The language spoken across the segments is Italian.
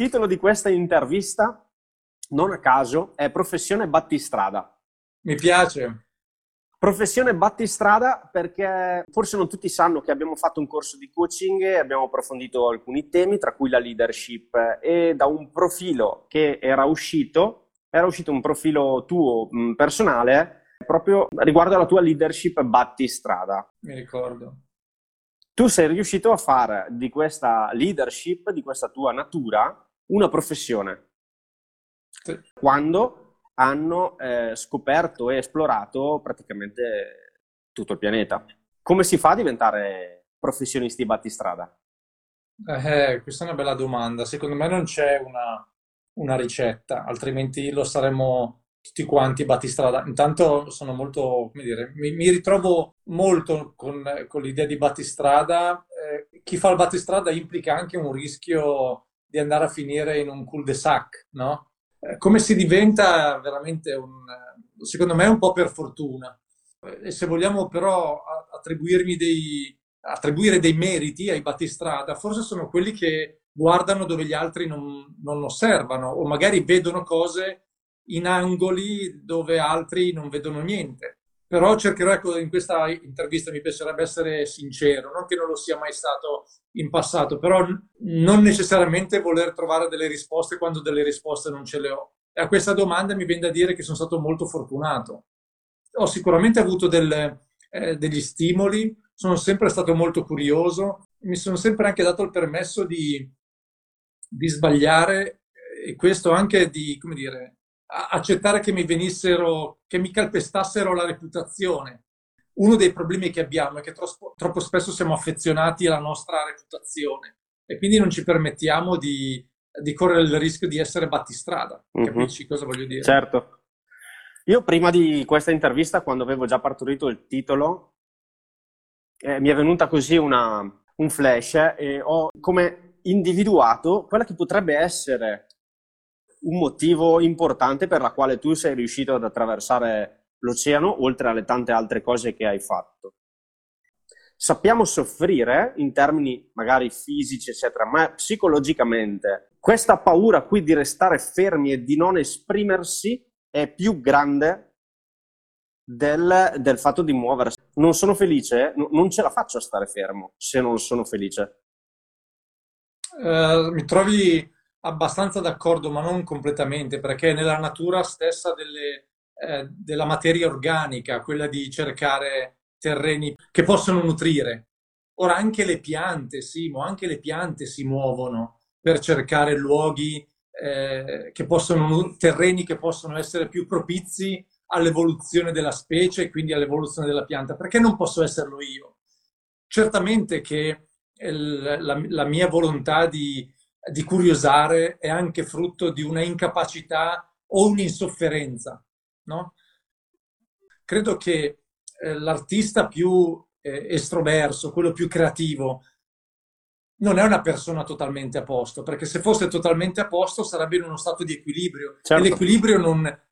titolo di questa intervista, non a caso, è Professione Battistrada. Mi piace. Professione battistrada perché forse non tutti sanno che abbiamo fatto un corso di coaching e abbiamo approfondito alcuni temi, tra cui la leadership, e da un profilo che era uscito, era uscito un profilo tuo personale proprio riguardo alla tua leadership battistrada. Mi ricordo. Tu sei riuscito a fare di questa leadership, di questa tua natura, una professione. Sì. Quando hanno eh, scoperto e esplorato praticamente tutto il pianeta. Come si fa a diventare professionisti battistrada? Eh, questa è una bella domanda. Secondo me non c'è una, una ricetta, altrimenti lo saremmo tutti quanti battistrada. Intanto sono molto, come dire, mi, mi ritrovo molto con, con, l'idea di battistrada. Eh, chi fa il battistrada implica anche un rischio di andare a finire in un cul-de-sac, no? Eh, come si diventa veramente un, secondo me un po' per fortuna. Eh, e se vogliamo però attribuirmi dei, attribuire dei meriti ai battistrada, forse sono quelli che guardano dove gli altri non, non osservano o magari vedono cose in angoli dove altri non vedono niente. Però cercherò, ecco, in questa intervista mi piacerebbe essere sincero, non che non lo sia mai stato in passato, però non necessariamente voler trovare delle risposte quando delle risposte non ce le ho. E a questa domanda mi viene da dire che sono stato molto fortunato. Ho sicuramente avuto del, eh, degli stimoli, sono sempre stato molto curioso, mi sono sempre anche dato il permesso di, di sbagliare e questo anche di, come dire, accettare che mi venissero, che mi calpestassero la reputazione. Uno dei problemi che abbiamo è che troppo, troppo spesso siamo affezionati alla nostra reputazione e quindi non ci permettiamo di, di correre il rischio di essere battistrada. Mm-hmm. Capisci cosa voglio dire? Certo. Io prima di questa intervista, quando avevo già partorito il titolo, eh, mi è venuta così una, un flash e ho come individuato quella che potrebbe essere un motivo importante per la quale tu sei riuscito ad attraversare l'oceano, oltre alle tante altre cose che hai fatto. Sappiamo soffrire in termini magari fisici, eccetera, ma psicologicamente questa paura qui di restare fermi e di non esprimersi è più grande del, del fatto di muoversi. Non sono felice, n- non ce la faccio a stare fermo se non sono felice. Uh, mi trovi abbastanza d'accordo, ma non completamente, perché nella natura stessa delle, eh, della materia organica, quella di cercare terreni che possono nutrire. Ora anche le piante, Simo, anche le piante si muovono per cercare luoghi eh, che possono, terreni che possono essere più propizi all'evoluzione della specie e quindi all'evoluzione della pianta. Perché non posso esserlo io? Certamente che la, la mia volontà di di curiosare è anche frutto di una incapacità o un'insofferenza. No? Credo che eh, l'artista più eh, estroverso, quello più creativo, non è una persona totalmente a posto, perché se fosse totalmente a posto sarebbe in uno stato di equilibrio. Certo. E l'equilibrio non...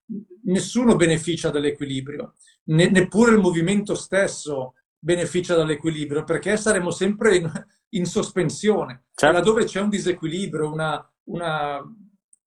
Nessuno beneficia dall'equilibrio, ne, neppure il movimento stesso beneficia dall'equilibrio, perché saremo sempre in, in sospensione. Certo. Laddove c'è un disequilibrio, una, una,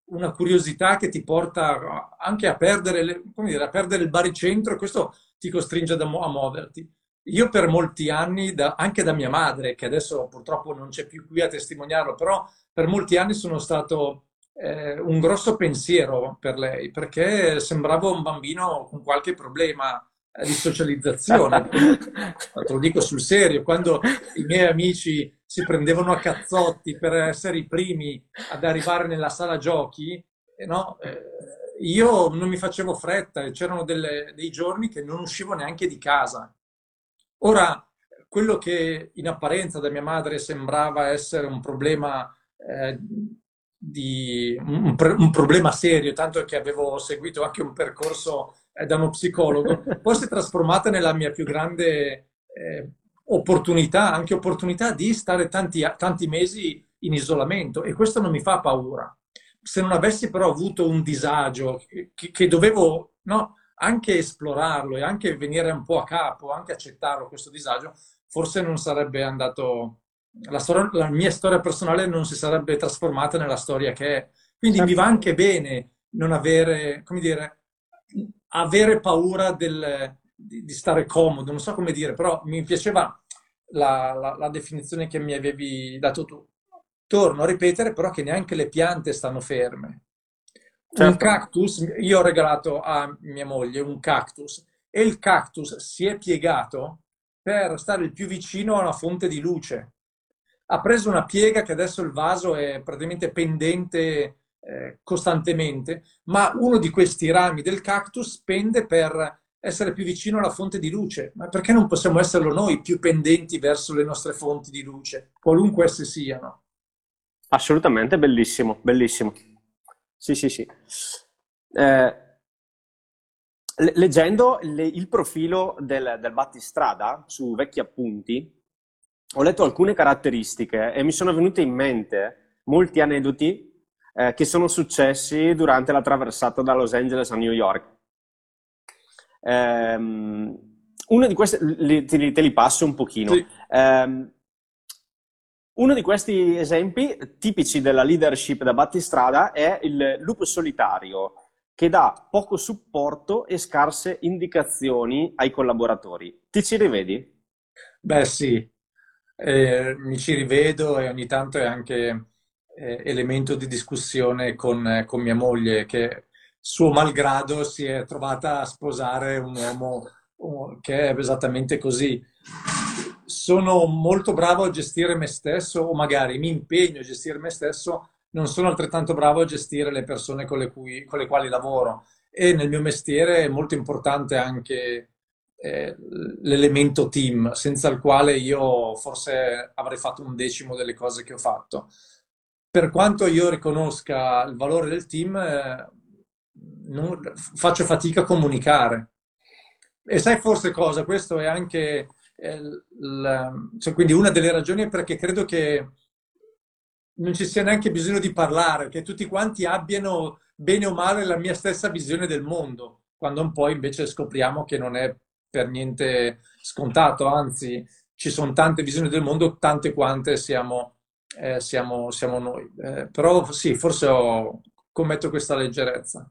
una, curiosità che ti porta anche a perdere, le, dire, a perdere il baricentro, questo ti costringe a, a muoverti. Io per molti anni, da, anche da mia madre, che adesso purtroppo non c'è più qui a testimoniarlo, però per molti anni sono stato eh, un grosso pensiero per lei, perché sembrava un bambino con qualche problema di socializzazione. Te lo dico sul serio, quando i miei amici si prendevano a cazzotti per essere i primi ad arrivare nella sala giochi, eh, no? eh, io non mi facevo fretta e c'erano delle, dei giorni che non uscivo neanche di casa. Ora, quello che in apparenza da mia madre sembrava essere un problema eh, di un, un, problema serio, tanto che avevo seguito anche un percorso eh, da uno psicologo, poi si è trasformata nella mia più grande eh, opportunità, anche opportunità di stare tanti, tanti mesi in isolamento e questo non mi fa paura. Se non avessi però avuto un disagio che, che dovevo no, anche esplorarlo e anche venire un po' a capo, anche accettarlo questo disagio, forse non sarebbe andato la, storia, la, mia storia personale non si sarebbe trasformata nella storia che è. Quindi Certo. mi va anche bene non avere, come dire, avere paura del- di, di stare comodo, non so come dire, però mi piaceva la, la- la definizione che mi avevi dato tu. Torno a ripetere però che neanche le piante stanno ferme. Un Certo. cactus, io ho regalato a mia moglie un cactus e il cactus si è piegato per stare il più vicino a una fonte di luce. Ha preso una piega che adesso il vaso è praticamente pendente eh, costantemente, ma uno di questi rami del cactus pende per essere più vicino alla fonte di luce. Ma perché non possiamo esserlo noi più pendenti verso le nostre fonti di luce, qualunque esse siano? Assolutamente, bellissimo, bellissimo. Sì, sì, sì. Eh, le- leggendo le- il profilo del, del battistrada su vecchi appunti, ho letto alcune caratteristiche e mi sono venute in mente molti aneddoti eh, che sono successi durante la traversata da Los Angeles a New York. Ehm, uno di questi, li- te, li te li passo un pochino. Sì. Ehm, uno di questi esempi tipici della leadership da battistrada è il lupo solitario, che dà poco supporto e scarse indicazioni ai collaboratori. Ti ci rivedi? Beh, sì, eh, mi ci rivedo e ogni tanto è anche eh, elemento di discussione con, eh, con mia moglie, che suo malgrado si è trovata a sposare un uomo che è esattamente così. Sono molto bravo a gestire me stesso, o magari mi impegno a gestire me stesso, non sono altrettanto bravo a gestire le persone con le cui- con le quali lavoro. E nel mio mestiere è molto importante anche eh, l'elemento team, senza il quale io forse avrei fatto un decimo delle cose che ho fatto. Per quanto io riconosca il valore del team, eh, non- faccio fatica a comunicare. E sai forse cosa? Questo è anche, eh, il- cioè, quindi una delle ragioni è perché credo che non ci sia neanche bisogno di parlare, che tutti quanti abbiano bene o male la mia stessa visione del mondo, quando un po' invece scopriamo che non è per niente scontato, anzi ci sono tante visioni del mondo, tante quante siamo, eh, siamo, siamo noi. Eh, però sì, forse ho- commetto questa leggerezza.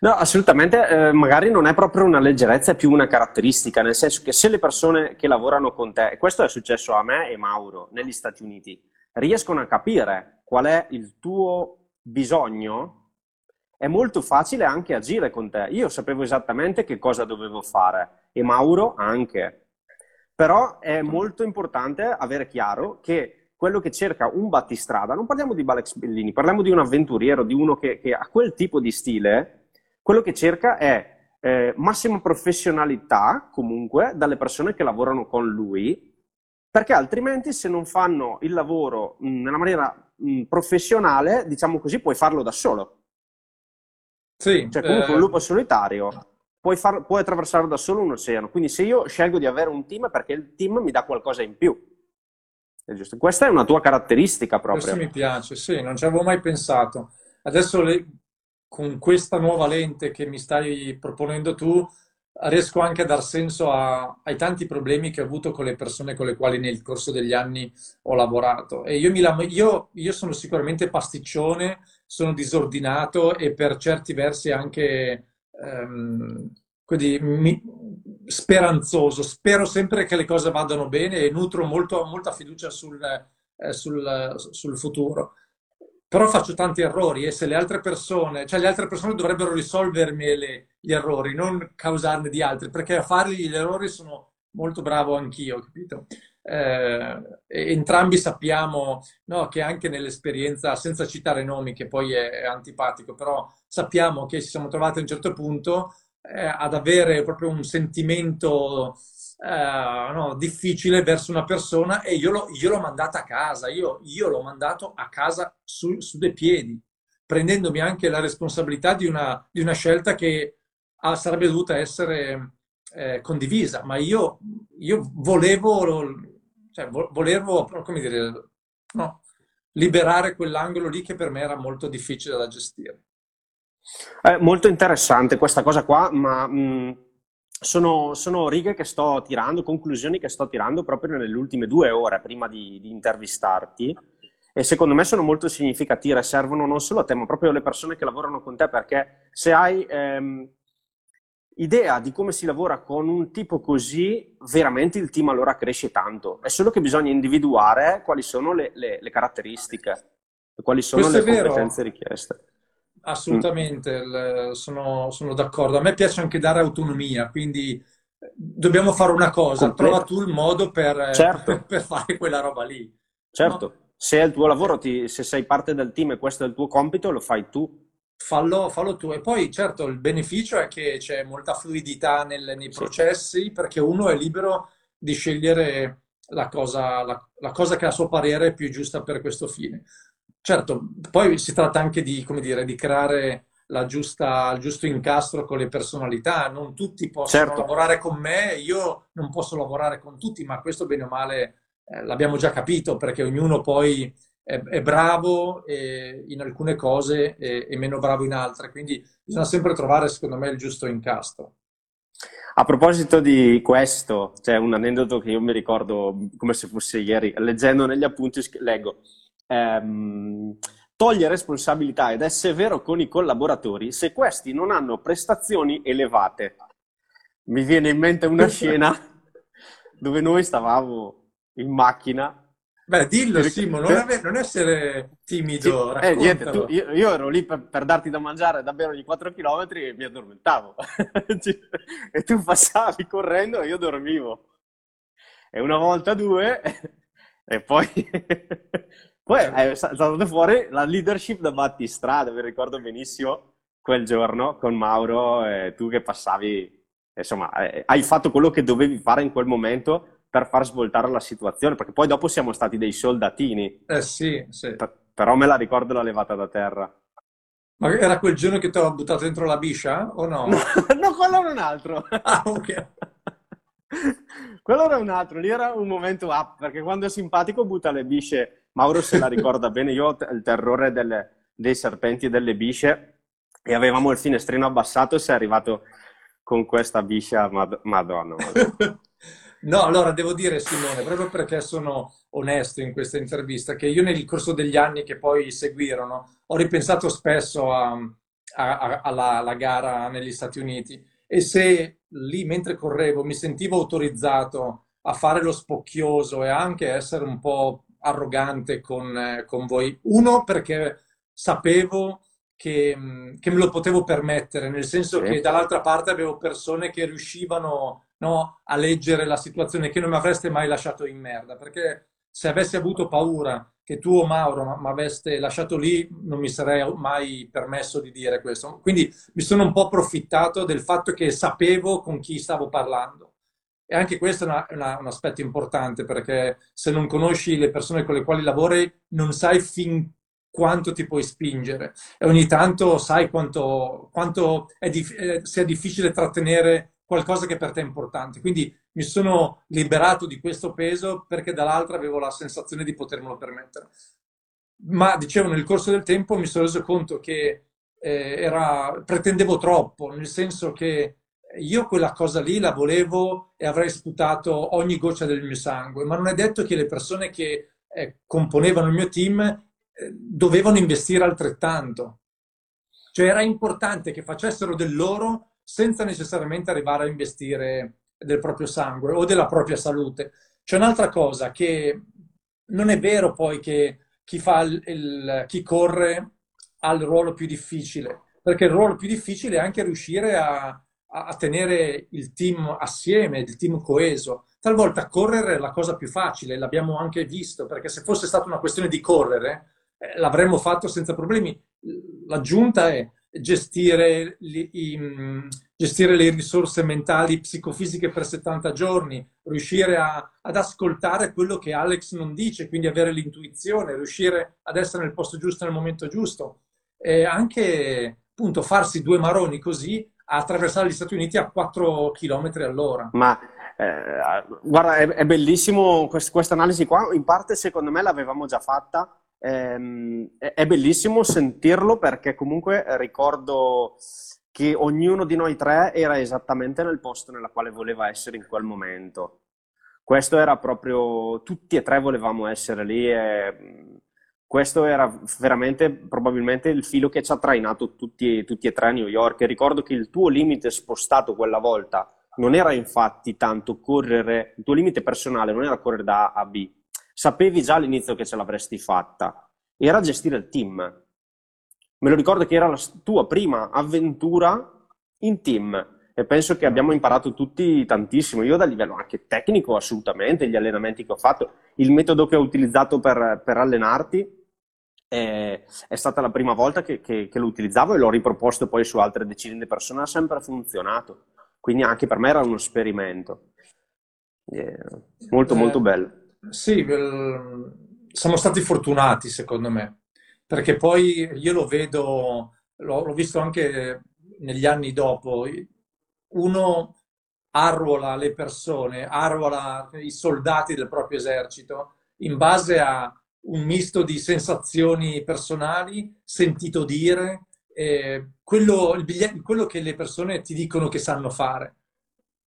No, assolutamente, eh, magari non è proprio una leggerezza, è più una caratteristica, nel senso che se le persone che lavorano con te, e questo è successo a me e Mauro negli Stati Uniti, riescono a capire qual è il tuo bisogno, è molto facile anche agire con te. Io sapevo esattamente che cosa dovevo fare e Mauro anche. Però è molto importante avere chiaro che quello che cerca un battistrada, non parliamo di Balex Bellini, parliamo di un avventuriero, di uno che, che ha quel tipo di stile, quello che cerca è eh, massima professionalità comunque dalle persone che lavorano con lui, perché altrimenti se non fanno il lavoro mh, nella maniera mh, professionale, diciamo così, puoi farlo da solo. Sì, Cioè comunque un eh, lupo solitario puoi, far- puoi attraversare da solo un oceano, quindi se io scelgo di avere un team è perché il team mi dà qualcosa in più. È? Questa è una tua caratteristica Questo proprio. mi piace, sì, non ci avevo mai pensato. Adesso le- con questa nuova lente che mi stai proponendo tu, riesco anche a dar senso a- ai tanti problemi che ho avuto con le persone con le quali nel corso degli anni ho lavorato. E io, mi io- io sono sicuramente pasticcione, sono disordinato e per certi versi anche ehm, mi- speranzoso. Spero sempre che le cose vadano bene e nutro molto- molta fiducia sul, eh, sul, sul futuro. Però faccio tanti errori e se le altre persone, cioè le altre persone dovrebbero risolvermi le- gli errori, non causarne di altri, perché a fargli gli errori sono molto bravo anch'io, capito? Eh, entrambi sappiamo, no, che anche nell'esperienza, senza citare nomi, che poi è, è antipatico, però sappiamo che ci siamo trovati a un certo punto eh, ad avere proprio un sentimento eh, no, difficile verso una persona e io, l'ho io l'ho mandata a casa, io, io l'ho mandato a casa su, su dei piedi, prendendomi anche la responsabilità di una, di una scelta che ah, sarebbe dovuta essere eh, condivisa, ma io, io volevo, cioè, vo- volevo, come dire, no, liberare quell'angolo lì che per me era molto difficile da gestire. È molto interessante questa cosa qua, ma mh, sono, sono, righe che sto tirando, conclusioni che sto tirando proprio nelle ultime due ore prima di, di intervistarti e secondo me sono molto significative, servono non solo a te ma proprio alle persone che lavorano con te perché se hai ehm, idea di come si lavora con un tipo così, veramente il team allora cresce tanto. È solo che bisogna individuare quali sono le, le, le caratteristiche, quali sono Questo le competenze richieste. Assolutamente, mm. sono, sono, d'accordo. A me piace anche dare autonomia, quindi eh, dobbiamo fare una cosa, Completo. trova tu il modo per, eh, certo. per, fare quella roba lì. Certo, no? se è il tuo lavoro, ti, se sei parte del team e questo è il tuo compito, lo fai tu. Fallo, fallo, tu. E poi, certo, il beneficio è che c'è molta fluidità nel, nei processi perché uno è libero di scegliere la cosa, la, la cosa che a suo parere è più giusta per questo fine. Certo, poi si tratta anche di, come dire, di creare giusta, il giusto incastro con le personalità. Non tutti possono certo. lavorare con me, io non posso lavorare con tutti, ma questo bene o male eh, l'abbiamo già capito perché ognuno poi è, è bravo in alcune cose e, e meno bravo in altre, quindi bisogna sempre trovare, secondo me, il giusto incastro. A proposito di questo, c'è un aneddoto che io mi ricordo come se fosse ieri, leggendo negli appunti, leggo, ehm, toglie responsabilità ed è severo con i collaboratori se questi non hanno prestazioni elevate. Mi viene in mente una scena dove noi stavamo in macchina Beh, dillo Simo, non, ave- non, essere timido, sì, eh, niente, tu, io, io, ero lì per, per, darti da mangiare davvero ogni 4 km e mi addormentavo. e tu passavi correndo e io dormivo. E una volta due, e poi, poi è saltato fuori la leadership da battistrada, mi ricordo benissimo quel giorno con Mauro e tu che passavi, insomma, eh, hai fatto quello che dovevi fare in quel momento per far svoltare la situazione, perché poi dopo siamo stati dei soldatini. Eh sì, sì. però me la ricordo la levata da terra. Ma era quel giorno che ti ho buttato dentro la biscia o no? No, no quello era un altro. Ah, ok. quello era un altro, lì era un momento up, perché quando è simpatico butta le bisce. Mauro se la ricorda bene, io ho il terrore delle, dei serpenti e delle bisce e avevamo il finestrino abbassato e sei arrivato con questa biscia, mad- madonna. madonna. No, allora devo dire Simone, proprio perché sono onesto in questa intervista, che io nel corso degli anni che poi seguirono ho ripensato spesso a, a, a, alla, alla, gara negli Stati Uniti e se lì mentre correvo mi sentivo autorizzato a fare lo spocchioso e anche essere un po' arrogante con, eh, con voi, uno perché sapevo che, che, me lo potevo permettere, nel senso sì. che dall'altra parte avevo persone che riuscivano no, a leggere la situazione che non mi avreste mai lasciato in merda, perché se avessi avuto paura che tu o Mauro mi aveste lasciato lì, non mi sarei mai permesso di dire questo. Quindi mi sono un po' approfittato del fatto che sapevo con chi stavo parlando. E anche questo è una, una, un aspetto importante, perché se non conosci le persone con le quali lavori, non sai fin quanto ti puoi spingere. E ogni tanto sai quanto, quanto è dif- eh, sia difficile trattenere qualcosa che per te è importante. Quindi mi sono liberato di questo peso perché dall'altra avevo la sensazione di potermelo permettere. Ma dicevo, nel corso del tempo mi sono reso conto che eh, era, pretendevo troppo, nel senso che io quella cosa lì la volevo e avrei sputato ogni goccia del mio sangue, ma non è detto che le persone che eh, componevano il mio team eh, dovevano investire altrettanto. Cioè era importante che facessero del loro senza necessariamente arrivare a investire del proprio sangue o della propria salute. C'è un'altra cosa che non è vero poi che chi, fa il, il, chi corre ha il ruolo più difficile, perché il ruolo più difficile è anche riuscire a, a tenere il team assieme, il team coeso. Talvolta correre è la cosa più facile, l'abbiamo anche visto, perché se fosse stata una questione di correre, eh, l'avremmo fatto senza problemi. L'aggiunta è gestire, i, gestire le risorse mentali psicofisiche per 70 giorni, riuscire a, ad ascoltare quello che Alex non dice, quindi avere l'intuizione, riuscire ad essere nel posto giusto nel momento giusto. E anche appunto farsi due maroni così a attraversare gli Stati Uniti a 4 km all'ora. Ma eh, guarda, è, è bellissimo questa analisi qua, in parte secondo me l'avevamo già fatta è bellissimo sentirlo perché comunque ricordo che ognuno di noi tre era esattamente nel posto nella quale voleva essere in quel momento. Questo era proprio, tutti e tre volevamo essere lì e questo era veramente probabilmente il filo che ci ha trainato tutti, tutti e tre a New York. E ricordo che il tuo limite spostato quella volta non era infatti tanto correre, il tuo limite personale non era correre da A a B, sapevi già all'inizio che ce l'avresti fatta, era gestire il team. Me lo ricordo che era la tua prima avventura in team e penso che abbiamo imparato tutti tantissimo. Io, da livello anche tecnico, assolutamente, gli allenamenti che ho fatto, il metodo che ho utilizzato per, per allenarti è, è, stata la prima volta che, che, che, lo utilizzavo e l'ho riproposto poi su altre decine di persone, ha sempre funzionato. Quindi anche per me era uno esperimento. Eh, molto, molto bello. Sì, siamo stati fortunati secondo me, perché poi io lo vedo, l'ho, l'ho visto anche negli anni dopo, uno arruola le persone, arruola i soldati del proprio esercito in base a un misto di sensazioni personali, sentito dire, eh, quello, biglietto, quello che le persone ti dicono che sanno fare.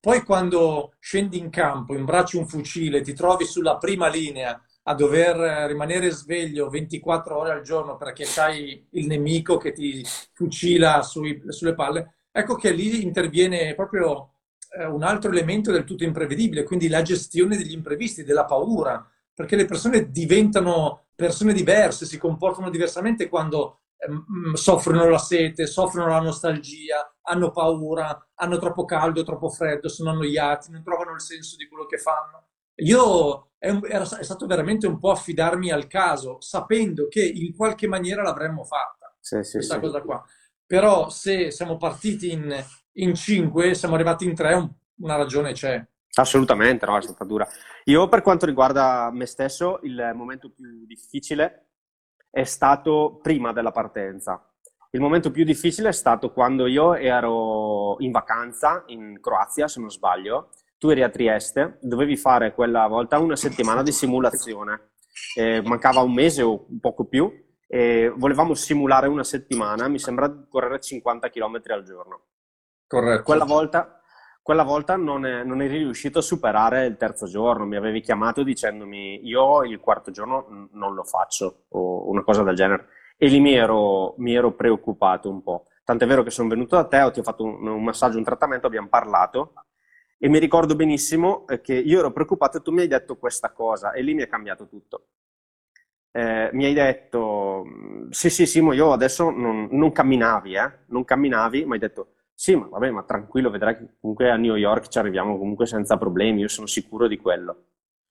Poi quando scendi in campo, imbracci un fucile, ti trovi sulla prima linea a dover rimanere sveglio 24 ore al giorno perché sai il nemico che ti fucila sui, sulle palle, ecco che lì interviene proprio eh, un altro elemento del tutto imprevedibile, quindi la gestione degli imprevisti, della paura, perché le persone diventano persone diverse, si comportano diversamente quando eh, soffrono la sete, soffrono la nostalgia, hanno paura, hanno troppo caldo, troppo freddo, sono annoiati, non trovano il senso di quello che fanno. Io è, un, era, è stato veramente un po' affidarmi al caso, sapendo che in qualche maniera l'avremmo fatta, sì, sì, questa sì. cosa qua. Però se siamo partiti in, in cinque, siamo arrivati in tre, un, una ragione c'è. Assolutamente, no, è stata dura. Io per quanto riguarda me stesso, il momento più difficile è stato prima della partenza. Il momento più difficile è stato quando io ero in vacanza in Croazia, se non sbaglio, tu eri a Trieste, dovevi fare quella volta una settimana di simulazione. Eh, mancava un mese o poco più e volevamo simulare una settimana, mi sembra correre 50 km al giorno. Corretto. Quella volta, quella volta non, è, non, eri riuscito a superare il terzo giorno, mi avevi chiamato dicendomi io il quarto giorno non lo faccio o una cosa del genere e lì mi ero, mi ero preoccupato un po'. Tant'è vero che sono venuto da te, ti ho fatto un, un massaggio, un trattamento, abbiamo parlato e mi ricordo benissimo che io ero preoccupato e tu mi hai detto questa cosa e lì mi è cambiato tutto eh, mi hai detto, sì, sì, Simo, io adesso non, non camminavi, eh? Non camminavi, mi hai detto, sì, ma vabbè, ma tranquillo, vedrai che comunque a New York ci arriviamo comunque senza problemi, io sono sicuro di quello.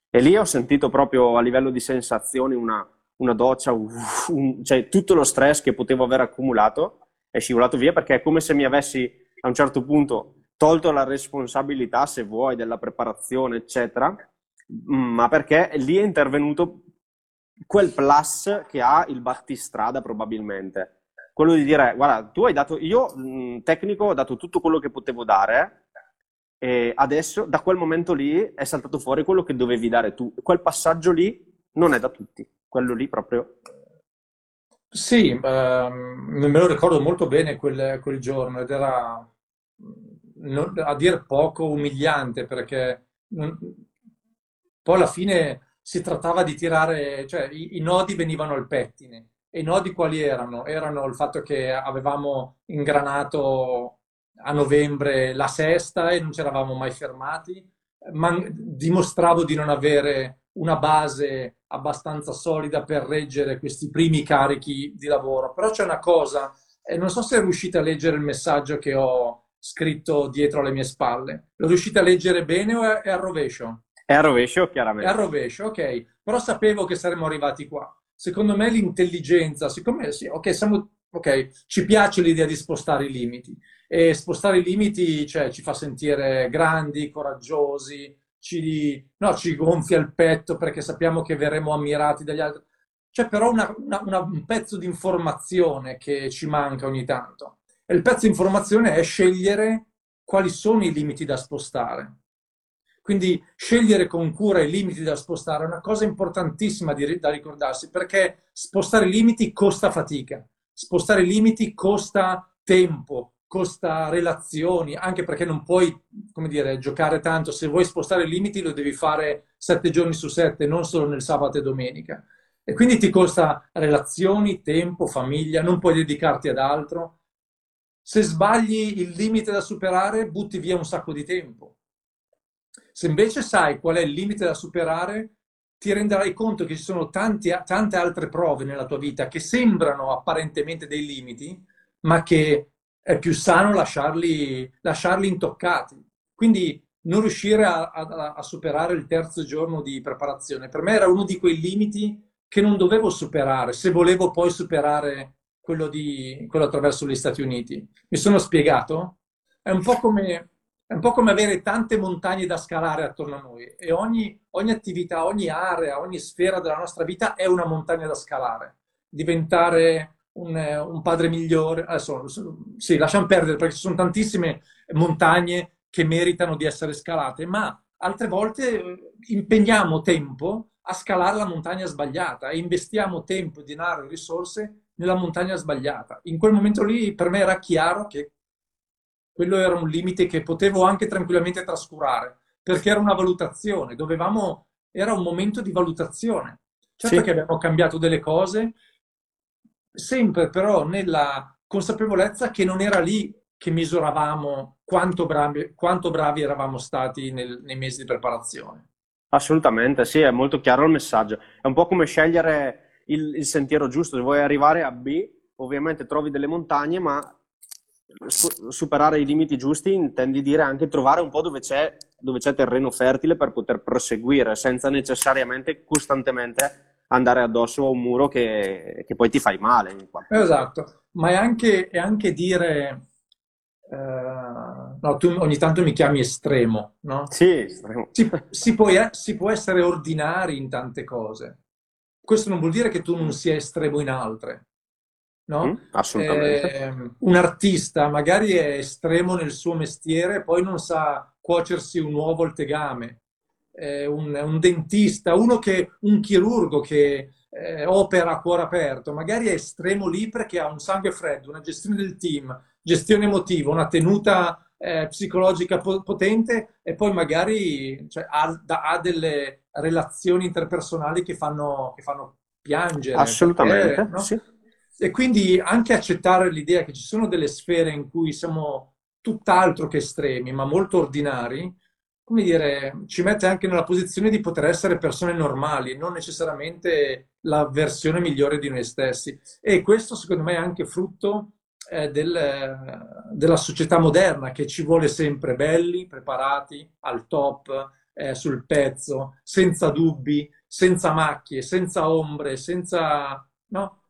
E lì ho sentito proprio a livello di sensazioni una, una doccia, un, cioè tutto lo stress che potevo aver accumulato è scivolato via perché è come se mi avessi a un certo punto tolto la responsabilità, se vuoi, della preparazione, eccetera, ma perché lì è intervenuto quel plus che ha il battistrada probabilmente. Quello di dire, guarda, tu hai dato, io tecnico ho dato tutto quello che potevo dare e adesso da quel momento lì è saltato fuori quello che dovevi dare tu. Quel passaggio lì non è da tutti, quello lì proprio. Sì, ehm, me lo ricordo molto bene quel, quel giorno ed era non, a dir poco umiliante perché non, poi alla fine si trattava di tirare, cioè i, i, nodi venivano al pettine. E i nodi quali erano? Erano il fatto che avevamo ingranato a novembre la sesta e non ci eravamo mai fermati, ma dimostravo di non avere una base abbastanza solida per reggere questi primi carichi di lavoro. Però c'è una cosa, e non so se riuscite a leggere il messaggio che ho scritto dietro alle mie spalle. Lo riuscite a leggere bene o è al rovescio? È a rovescio, chiaramente. È a rovescio, ok. Però sapevo che saremmo arrivati qua. Secondo me l'intelligenza, siccome sì, ok, siamo, ok, ci piace l'idea di spostare i limiti. E spostare i limiti cioè, ci fa sentire grandi, coraggiosi, ci, no, ci gonfia il petto perché sappiamo che verremo ammirati dagli altri. C'è però una, una, una, un pezzo di informazione che ci manca ogni tanto. E il pezzo di informazione è scegliere quali sono i limiti da spostare. Quindi scegliere con cura i limiti da spostare è una cosa importantissima di, da ricordarsi perché spostare i limiti costa fatica, spostare i limiti costa tempo, costa relazioni, anche perché non puoi, come dire, giocare tanto. Se vuoi spostare i limiti lo devi fare sette giorni su sette, non solo nel sabato e domenica. E quindi ti costa relazioni, tempo, famiglia, non puoi dedicarti ad altro. Se sbagli il limite da superare, butti via un sacco di tempo. Se invece sai qual è il limite da superare, ti renderai conto che ci sono tanti, tante altre prove nella tua vita che sembrano apparentemente dei limiti, ma che è più sano lasciarli, lasciarli intoccati. Quindi non riuscire a, a, a, superare il terzo giorno di preparazione, per me era uno di quei limiti che non dovevo superare, se volevo poi superare quello, di, quello attraverso gli Stati Uniti. Mi sono spiegato? È un po' come, un po come avere tante montagne da scalare attorno a noi e ogni, ogni attività, ogni area, ogni sfera della nostra vita è una montagna da scalare. Diventare un, un, padre migliore. Adesso, sì, lasciamo perdere perché ci sono tantissime montagne che meritano di essere scalate, ma altre volte eh, impegniamo tempo a scalare la montagna sbagliata e investiamo tempo, denaro e risorse nella montagna sbagliata. In quel momento lì per me era chiaro che quello era un limite che potevo anche tranquillamente trascurare, perché era una valutazione, dovevamo, era un momento di valutazione. Certo sì. che abbiamo cambiato delle cose, sempre però nella consapevolezza che non era lì che misuravamo quanto bravi, quanto bravi eravamo stati nel, nei mesi di preparazione. Assolutamente, sì, è molto chiaro il messaggio. È un po' come scegliere il, il sentiero giusto. Se vuoi arrivare a B, ovviamente trovi delle montagne, ma superare i limiti giusti intendi dire anche trovare un po' dove c'è, dove c'è terreno fertile per poter proseguire senza necessariamente costantemente andare addosso a un muro che, che poi ti fai male. Esatto, ma è anche, è anche dire Uh, no, tu ogni tanto mi chiami estremo, no? Sì, estremo. Si, si, può, si, può, essere ordinari in tante cose. Questo non vuol dire che tu non sia estremo in altre, no? Mm, assolutamente. Eh, un artista magari è estremo nel suo mestiere, poi non sa cuocersi un uovo al tegame. Eh, un, un, dentista, uno che, un chirurgo che eh, opera a cuore aperto, magari è estremo lì perché ha un sangue freddo, una gestione del team, gestione emotiva, una tenuta eh, psicologica potente e poi magari cioè, ha, ha, delle relazioni interpersonali che fanno, che fanno piangere. Assolutamente, perché, no? sì. E quindi anche accettare l'idea che ci sono delle sfere in cui siamo tutt'altro che estremi, ma molto ordinari, come dire, ci mette anche nella posizione di poter essere persone normali, non necessariamente la versione migliore di noi stessi. E questo secondo me è anche frutto eh, del, della società moderna che ci vuole sempre belli, preparati, al top, eh, sul pezzo, senza dubbi, senza macchie, senza ombre, senza... No?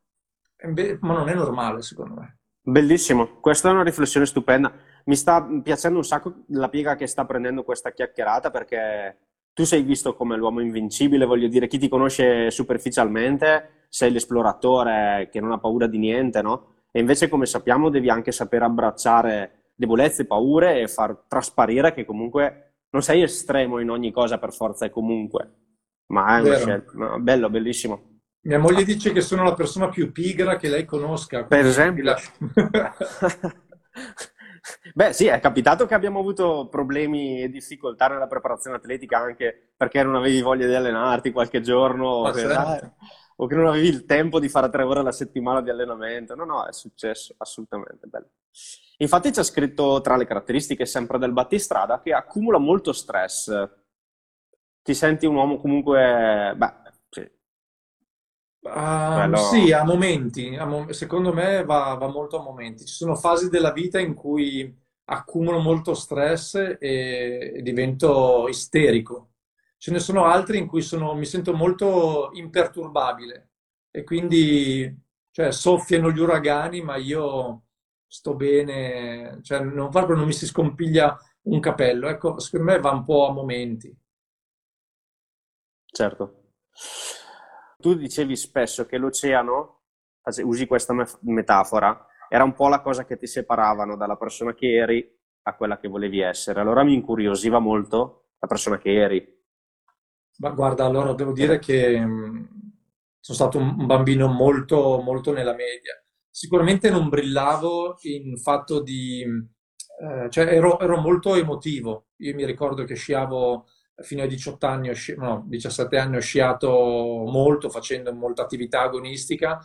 Ma non è normale, secondo me. Bellissimo, questa è una riflessione stupenda. Mi sta piacendo un sacco la piega che sta prendendo questa chiacchierata perché tu sei visto come l'uomo invincibile, voglio dire, chi ti conosce superficialmente, sei l'esploratore che non ha paura di niente, no? E invece, come sappiamo, devi anche sapere abbracciare debolezze, paure e far trasparire che comunque non sei estremo in ogni cosa per forza e comunque. Ma è una Vero. scelta. No, bello, bellissimo. Mia moglie dice che sono la persona più pigra che lei conosca. Per esempio. Beh, sì, è capitato che abbiamo avuto problemi e difficoltà nella preparazione atletica anche perché non avevi voglia di allenarti qualche giorno. Ma certo o che non avevi il tempo di fare tre ore alla settimana di allenamento. No, no, è successo, assolutamente bello. Infatti c'è scritto tra le caratteristiche sempre del battistrada che accumula molto stress. Ti senti un uomo comunque, beh, sì. Uh, sì, a momenti, a mom- secondo me va, va, molto a momenti. Ci sono fasi della vita in cui accumulo molto stress e, e divento isterico Ce ne sono altri in cui sono, mi sento molto imperturbabile e quindi cioè, soffiano gli uragani, ma io sto bene, cioè, non, proprio non mi si scompiglia un capello. Ecco, secondo me va un po' a momenti. Certo. Tu dicevi spesso che l'oceano, usi questa metafora, era un po' la cosa che ti separavano dalla persona che eri a quella che volevi essere. Allora mi incuriosiva molto la persona che eri. Ma guarda, allora devo dire che mh, sono stato un bambino molto, molto nella media. sicuramente non brillavo in fatto di... Eh, cioè ero, ero, molto emotivo. Io mi ricordo che sciavo fino ai 18 anni, sci- no, 17 anni ho sciato molto, facendo molta attività agonistica,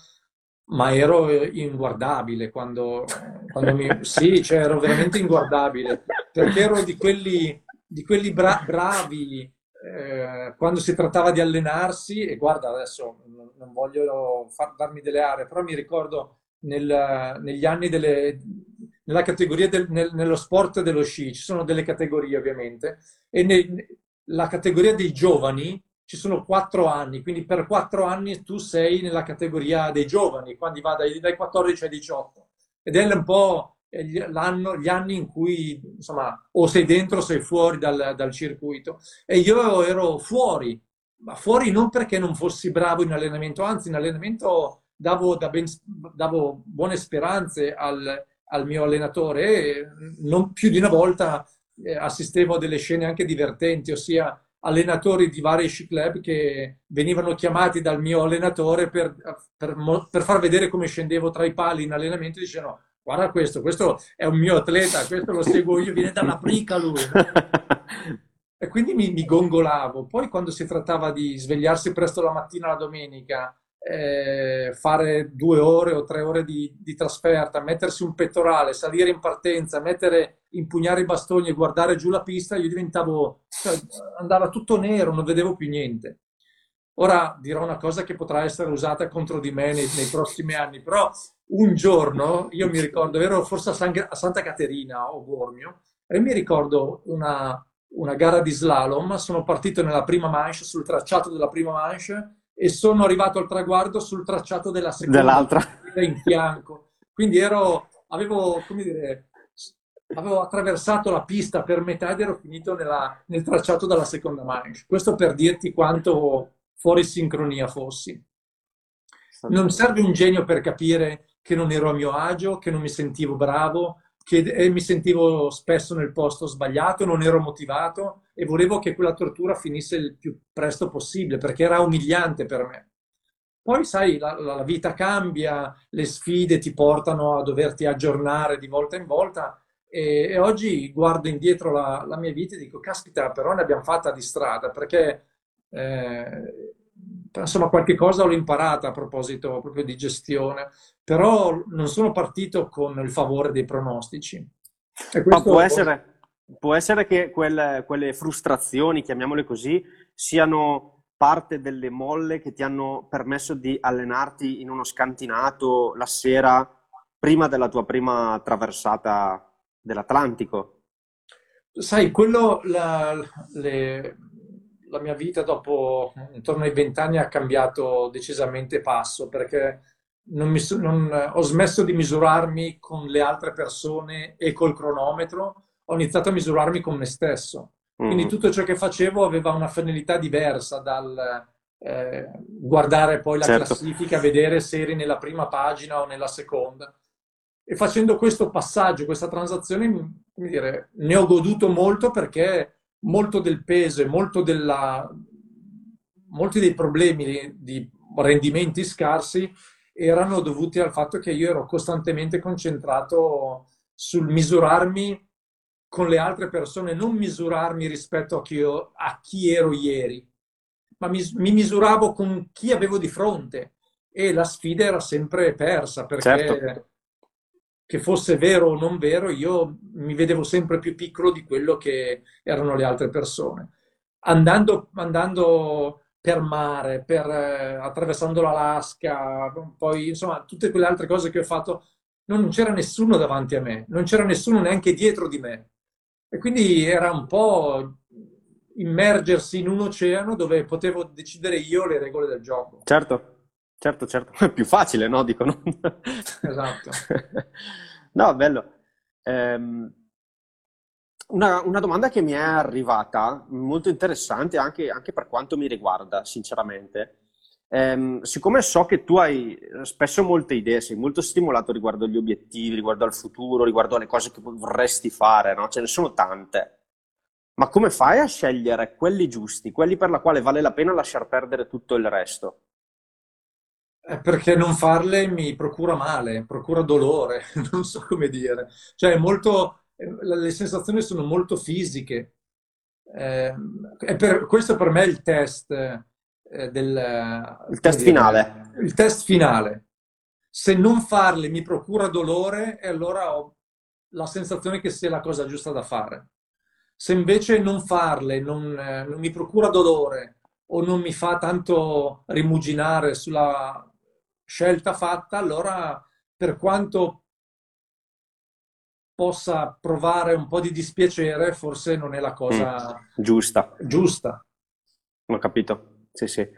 ma ero inguardabile quando, quando mi... Sì, cioè ero veramente inguardabile, perché ero di quelli, di quelli bra- bravi eh, quando si trattava di allenarsi, e guarda adesso non voglio far, darmi delle aree, però mi ricordo nel, negli anni delle, nella categoria del, nel, nello sport dello sci, ci sono delle categorie ovviamente, e nella categoria dei giovani ci sono quattro anni, quindi per quattro anni tu sei nella categoria dei giovani, quando va dai, dai 14 ai 18. Ed è un po' gli, anni in cui insomma o sei dentro o sei fuori dal, dal circuito. E io ero fuori, ma fuori non perché non fossi bravo in allenamento, anzi in allenamento davo, da ben, davo buone speranze al, al, mio allenatore e non più di una volta assistevo a delle scene anche divertenti, ossia allenatori di vari sci club che venivano chiamati dal mio allenatore per, per, per far vedere come scendevo tra i pali in allenamento e dicevano guarda questo, questo è un mio atleta, questo lo seguo io, viene dalla prica lui. e quindi mi, mi, gongolavo. Poi quando si trattava di svegliarsi presto la mattina la domenica, eh, fare due ore o tre ore di, di, trasferta, mettersi un pettorale, salire in partenza, mettere, impugnare i bastoni e guardare giù la pista, io diventavo, cioè, andava tutto nero, non vedevo più niente. Ora dirò una cosa che potrà essere usata contro di me nei, nei prossimi anni, però un giorno, io mi ricordo, ero forse a, San, a Santa Caterina o Bormio, e mi ricordo una, una gara di slalom, sono partito nella prima manche, sul tracciato della prima manche, e sono arrivato al traguardo sul tracciato della seconda, dell'altra in fianco. Quindi ero, avevo, come dire, avevo attraversato la pista per metà ed ero finito nella, nel tracciato della seconda manche. Questo per dirti quanto fuori sincronia fossi. Non serve un genio per capire che non ero a mio agio, che non mi sentivo bravo, che mi sentivo spesso nel posto sbagliato, non ero motivato e volevo che quella tortura finisse il più presto possibile perché era umiliante per me. Poi, sai, la, la vita cambia, le sfide ti portano a doverti aggiornare di volta in volta e, e oggi guardo indietro la, la, mia vita e dico, caspita, però ne abbiamo fatta di strada perché eh, insomma qualche cosa l'ho imparata a proposito proprio di gestione, però non sono partito con il favore dei pronostici. Ma può essere, può essere che quelle, quelle frustrazioni, chiamiamole così, siano parte delle molle che ti hanno permesso di allenarti in uno scantinato la sera prima della tua prima traversata dell'Atlantico? Sai, quello, la, le, la mia vita dopo intorno ai vent'anni ha cambiato decisamente passo perché non mi, non, ho smesso di misurarmi con le altre persone e col cronometro, ho iniziato a misurarmi con me stesso. Quindi mm. tutto ciò che facevo aveva una finalità diversa dal eh, guardare poi la certo. classifica, vedere se eri nella prima pagina o nella seconda. E facendo questo passaggio, questa transazione, dire, ne ho goduto molto perché molto del peso e molto della, molti dei problemi di rendimenti scarsi erano dovuti al fatto che io ero costantemente concentrato sul misurarmi con le altre persone, non misurarmi rispetto a chi, io, a chi ero ieri, ma mi, mi, misuravo con chi avevo di fronte. E la sfida era sempre persa perché certo che fosse vero o non vero, io mi vedevo sempre più piccolo di quello che erano le altre persone. Andando, andando per mare, per, eh, attraversando l'Alaska, poi insomma tutte quelle altre cose che ho fatto, non c'era nessuno davanti a me, non c'era nessuno neanche dietro di me. E quindi era un po' immergersi in un oceano dove potevo decidere io le regole del gioco. Certo. Certo, certo, è più facile, no? Dicono. Esatto. no, bello. Ehm, una, una, domanda che mi è arrivata, molto interessante anche, anche per quanto mi riguarda, sinceramente. Ehm, siccome so che tu hai spesso molte idee, sei molto stimolato riguardo agli obiettivi, riguardo al futuro, riguardo alle cose che vorresti fare, no? Ce ne sono tante. Ma come fai a scegliere quelli giusti, quelli per la quale vale la pena lasciar perdere tutto il resto? Perché non farle mi procura male, procura dolore, non so come dire. Cioè, molto, le sensazioni sono molto fisiche. Eh, per, questo per me è il test eh, del... Il test dire, finale. Il test finale. Se non farle mi procura dolore, e allora ho la sensazione che sia la cosa giusta da fare. Se invece non farle non, eh, non mi procura dolore o non mi fa tanto rimuginare sulla scelta fatta, allora per quanto possa provare un po' di dispiacere, forse non è la cosa mm, giusta. giusta. Ho capito, sì, sì.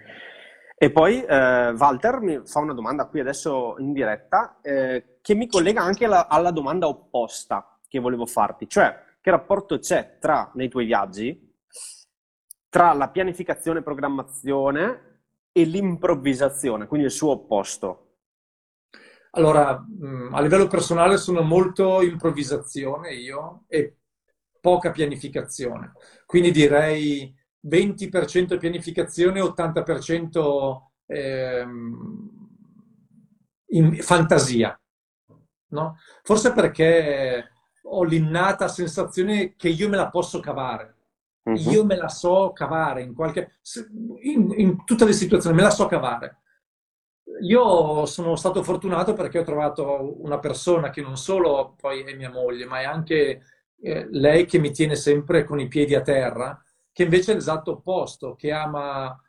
E poi eh, Walter mi fa una domanda qui adesso in diretta eh, che mi collega anche alla, alla, domanda opposta che volevo farti, cioè che rapporto c'è tra, nei tuoi viaggi, tra la pianificazione e programmazione e l'improvvisazione, quindi il suo opposto? Allora, a livello personale sono molto improvvisazione io e poca pianificazione. Quindi direi 20% pianificazione, 80% ehm, fantasia. No? Forse perché ho l'innata sensazione che io me la posso cavare. Uh-huh. Io me la so cavare in qualche... In, in, tutte le situazioni, me la so cavare. Io sono stato fortunato perché ho trovato una persona che non solo poi è mia moglie, ma è anche eh, lei che mi tiene sempre con i piedi a terra, che invece è l'esatto opposto, che ama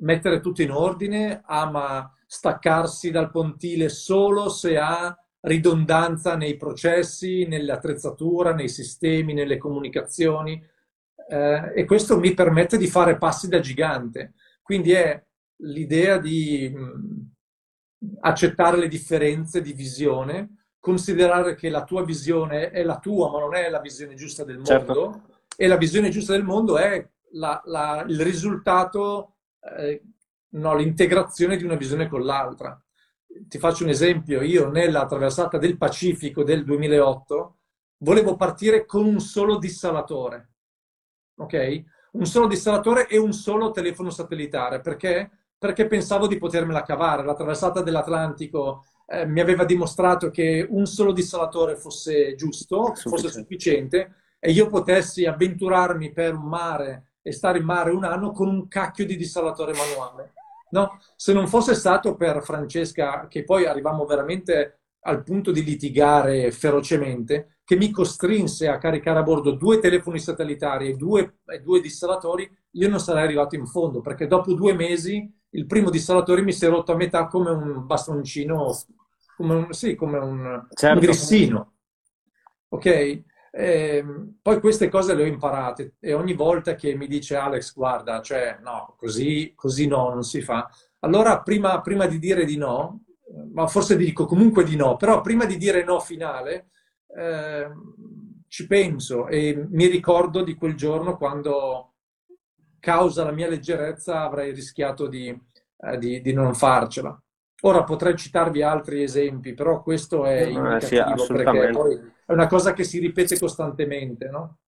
mettere tutto in ordine, ama staccarsi dal pontile solo se ha ridondanza nei processi, nell'attrezzatura, nei sistemi, nelle comunicazioni eh, e questo mi permette di fare passi da gigante. Quindi è l'idea di mh, accettare le differenze di visione, considerare che la tua visione è la tua, ma non è la visione giusta del mondo, certo. e la visione giusta del mondo è la, la, il risultato, eh, no, l'integrazione di una visione con l'altra. Ti faccio un esempio, io nella traversata del Pacifico del 2008 volevo partire con un solo dissalatore ok? Un solo dissalatore e un solo telefono satellitare. Perché? Perché pensavo di potermela cavare. La traversata dell'Atlantico eh, mi aveva dimostrato che un solo dissalatore fosse giusto, fosse sufficiente, e io potessi avventurarmi per un mare e stare in mare un anno con un cacchio di dissalatore manuale. No? Se non fosse stato per Francesca, che poi arrivavamo veramente al punto di litigare ferocemente, che mi costrinse a caricare a bordo due telefoni satellitari e due, e due dissalatori, io non sarei arrivato in fondo, perché dopo due mesi il primo dissalatore mi si è rotto a metà come un bastoncino, come un, sì, come un, certo. un grissino. Ok? E, ehm, poi queste cose le ho imparate e ogni volta che mi dice Alex, guarda, cioè no, così, così no, non si fa. Allora, prima, prima di dire di no, ma forse dico comunque di no, però prima di dire no finale, eh, ci penso e mi ricordo di quel giorno quando, causa la mia leggerezza, avrei rischiato di, eh, di, di non farcela. Ora potrei citarvi altri esempi, però questo è eh, sì, perché poi è una cosa che si ripete costantemente, no?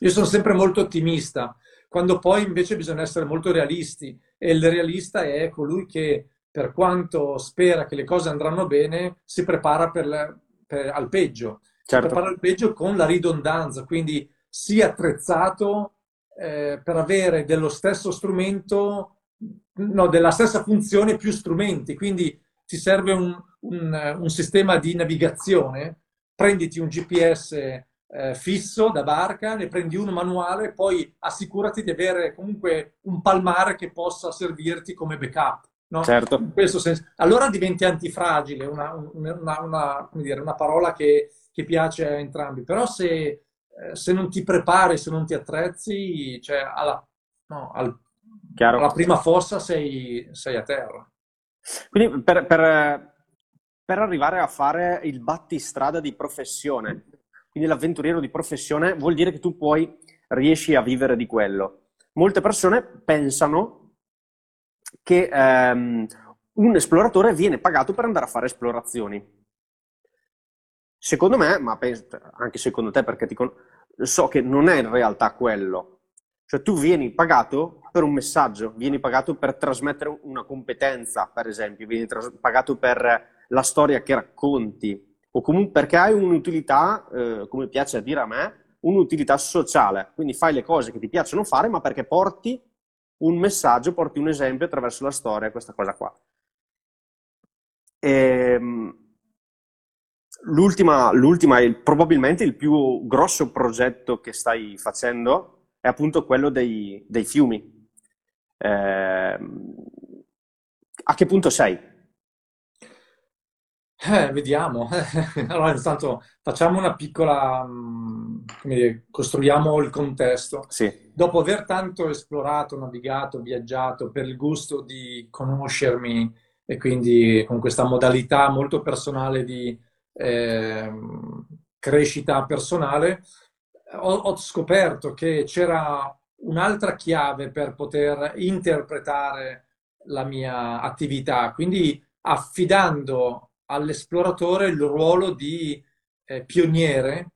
Io sono sempre molto ottimista, quando poi invece bisogna essere molto realisti e il realista è colui che per quanto spera che le cose andranno bene, si prepara per, la, per, al peggio. Certo. Prepara al peggio con la ridondanza, quindi sia attrezzato eh, per avere dello stesso strumento, no, della stessa funzione più strumenti. Quindi ti serve un, un, un sistema di navigazione, prenditi un GPS eh, fisso da barca, ne prendi uno manuale, poi assicurati di avere comunque un palmare che possa servirti come backup. No? Certo. In questo senso. Allora diventi antifragile, una, una, una, dire, una parola che, che, piace a entrambi. Però se, eh, se, non ti prepari, se non ti attrezzi, cioè alla, no, al, alla prima fossa sei, sei, a terra. Quindi per, per, per arrivare a fare il battistrada di professione, quindi l'avventuriero di professione, vuol dire che tu poi riesci a vivere di quello. Molte persone pensano che ehm, un esploratore viene pagato per andare a fare esplorazioni. Secondo me, ma penso, anche secondo te perché ti con... so che non è in realtà quello. Cioè tu vieni pagato per un messaggio, vieni pagato per trasmettere una competenza, per esempio, vieni tras- pagato per la storia che racconti, o comunque perché hai un'utilità, eh, come piace a dire a me, un'utilità sociale. Quindi fai le cose che ti piacciono fare, ma perché porti un messaggio, porti un esempio attraverso la storia, questa cosa qua. E, ehm, l'ultima, l'ultima e probabilmente il più grosso progetto che stai facendo è appunto quello dei, dei fiumi. Eh, a che punto sei? Eh, vediamo. allora, intanto facciamo una piccola, mm, come dire, costruiamo il contesto. Sì. Dopo aver tanto esplorato, navigato, viaggiato per il gusto di conoscermi e quindi con questa modalità molto personale di eh, crescita personale, ho, ho scoperto che c'era un'altra chiave per poter interpretare la mia attività, quindi affidando all'esploratore il ruolo di eh, pioniere,